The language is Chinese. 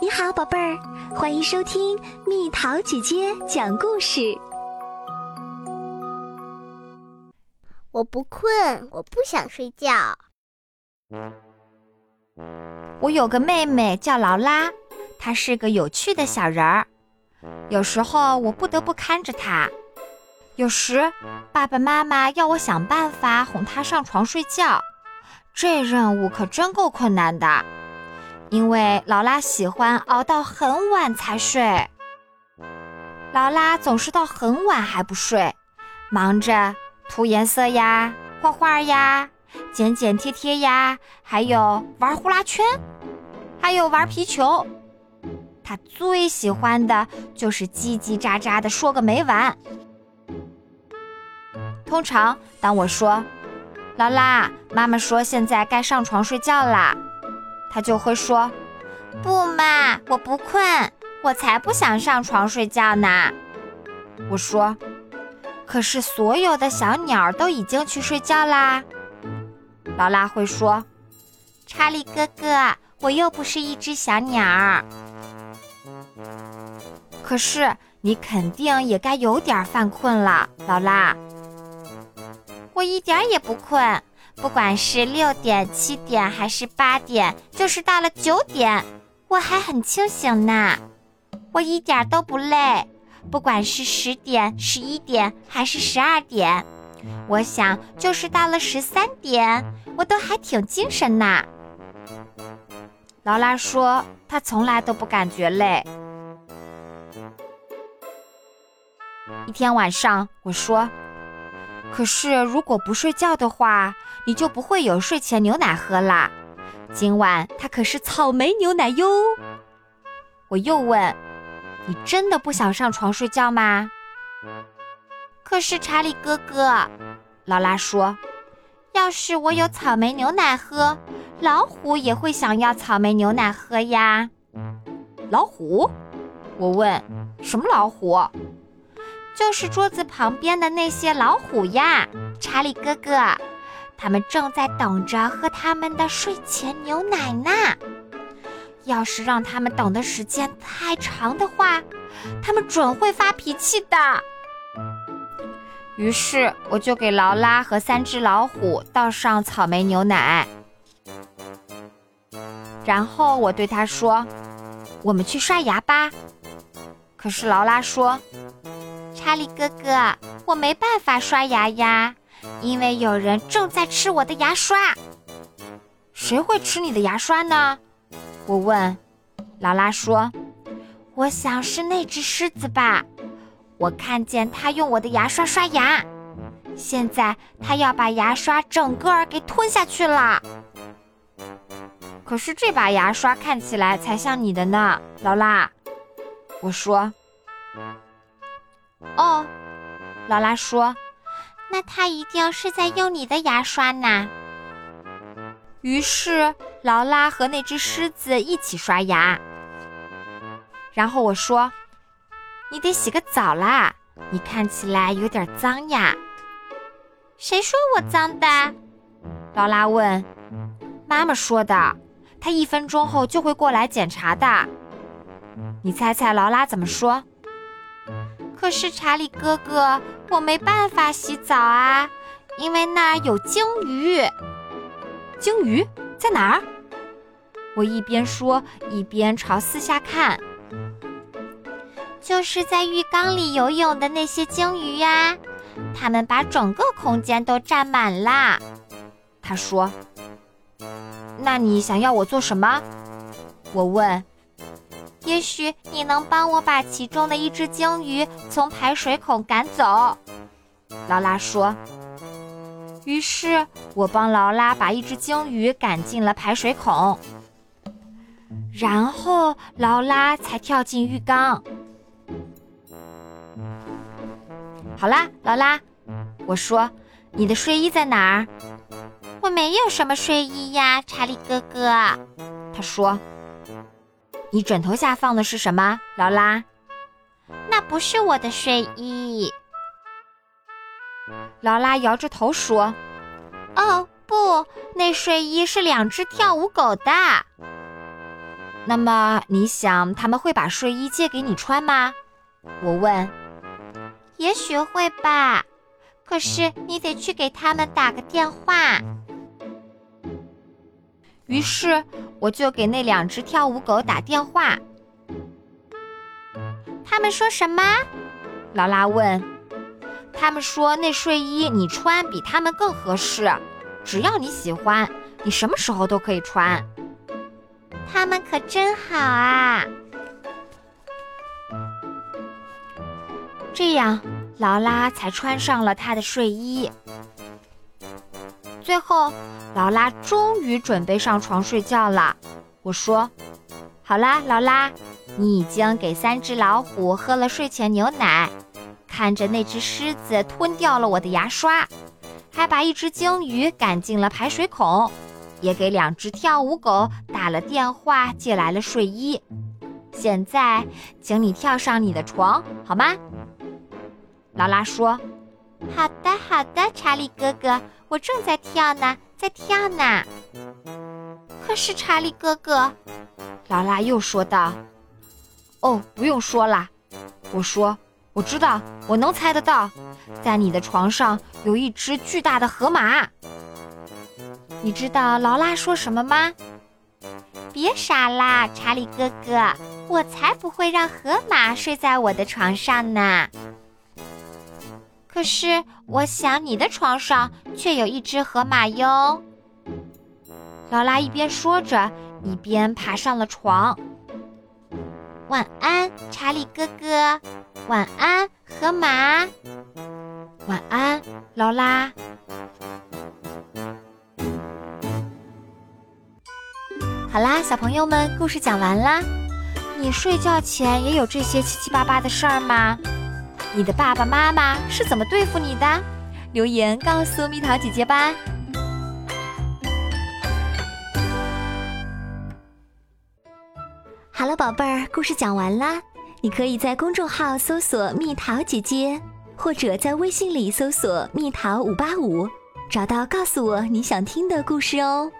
你好，宝贝儿，欢迎收听蜜桃姐姐讲故事。我不困，我不想睡觉。我有个妹妹叫劳拉，她是个有趣的小人儿。有时候我不得不看着她，有时爸爸妈妈要我想办法哄她上床睡觉，这任务可真够困难的。因为劳拉喜欢熬到很晚才睡，劳拉总是到很晚还不睡，忙着涂颜色呀、画画呀、剪剪贴贴呀，还有玩呼啦圈，还有玩皮球。她最喜欢的就是叽叽喳喳的说个没完。通常，当我说“劳拉，妈妈说现在该上床睡觉啦”，他就会说：“不嘛，我不困，我才不想上床睡觉呢。”我说：“可是所有的小鸟都已经去睡觉啦。”劳拉会说：“查理哥哥，我又不是一只小鸟。”可是你肯定也该有点犯困了，劳拉。我一点也不困。不管是六点、七点还是八点，就是到了九点，我还很清醒呢。我一点都不累。不管是十点、十一点还是十二点，我想就是到了十三点，我都还挺精神呢。劳拉说，她从来都不感觉累。一天晚上，我说。可是，如果不睡觉的话，你就不会有睡前牛奶喝啦。今晚它可是草莓牛奶哟。我又问：“你真的不想上床睡觉吗？”可是查理哥哥，劳拉说：“要是我有草莓牛奶喝，老虎也会想要草莓牛奶喝呀。”老虎？我问：“什么老虎？”就是桌子旁边的那些老虎呀，查理哥哥，他们正在等着喝他们的睡前牛奶呢。要是让他们等的时间太长的话，他们准会发脾气的。于是我就给劳拉和三只老虎倒上草莓牛奶，然后我对他说：“我们去刷牙吧。”可是劳拉说。查理哥哥，我没办法刷牙呀，因为有人正在吃我的牙刷。谁会吃你的牙刷呢？我问。劳拉说：“我想是那只狮子吧，我看见它用我的牙刷刷牙，现在它要把牙刷整个儿给吞下去了。可是这把牙刷看起来才像你的呢，劳拉。”我说。哦，劳拉说：“那他一定是在用你的牙刷呢。”于是劳拉和那只狮子一起刷牙。然后我说：“你得洗个澡啦，你看起来有点脏呀。”谁说我脏的？劳拉问。妈妈说的，她一分钟后就会过来检查的。你猜猜劳拉怎么说？可是查理哥哥，我没办法洗澡啊，因为那儿有鲸鱼。鲸鱼在哪儿？我一边说一边朝四下看。就是在浴缸里游泳的那些鲸鱼呀，它们把整个空间都占满啦。他说：“那你想要我做什么？”我问。也许你能帮我把其中的一只鲸鱼从排水孔赶走，劳拉说。于是我帮劳拉把一只鲸鱼赶进了排水孔，然后劳拉才跳进浴缸。好啦，劳拉，我说，你的睡衣在哪儿？我没有什么睡衣呀，查理哥哥。他说。你枕头下放的是什么，劳拉？那不是我的睡衣。劳拉摇着头说：“哦，不，那睡衣是两只跳舞狗的。”那么你想他们会把睡衣借给你穿吗？我问。也许会吧，可是你得去给他们打个电话。于是我就给那两只跳舞狗打电话。他们说什么？劳拉问。他们说那睡衣你穿比他们更合适，只要你喜欢，你什么时候都可以穿。他们可真好啊！这样，劳拉才穿上了她的睡衣。最后，劳拉终于准备上床睡觉了。我说：“好啦，劳拉，你已经给三只老虎喝了睡前牛奶，看着那只狮子吞掉了我的牙刷，还把一只鲸鱼赶进了排水孔，也给两只跳舞狗打了电话，借来了睡衣。现在，请你跳上你的床，好吗？”劳拉说：“好的，好的，查理哥哥，我正在跳呢，在跳呢。”可是查理哥哥，劳拉又说道：“哦，不用说了。”我说：“我知道，我能猜得到，在你的床上有一只巨大的河马。”你知道劳拉说什么吗？别傻啦，查理哥哥，我才不会让河马睡在我的床上呢。可是，我想你的床上却有一只河马哟。劳拉一边说着，一边爬上了床。晚安，查理哥哥。晚安，河马。晚安，劳拉。好啦，小朋友们，故事讲完啦。你睡觉前也有这些七七八八的事儿吗？你的爸爸妈妈是怎么对付你的？留言告诉蜜桃姐姐吧。好了，宝贝儿，故事讲完啦。你可以在公众号搜索“蜜桃姐姐”，或者在微信里搜索“蜜桃五八五”，找到告诉我你想听的故事哦。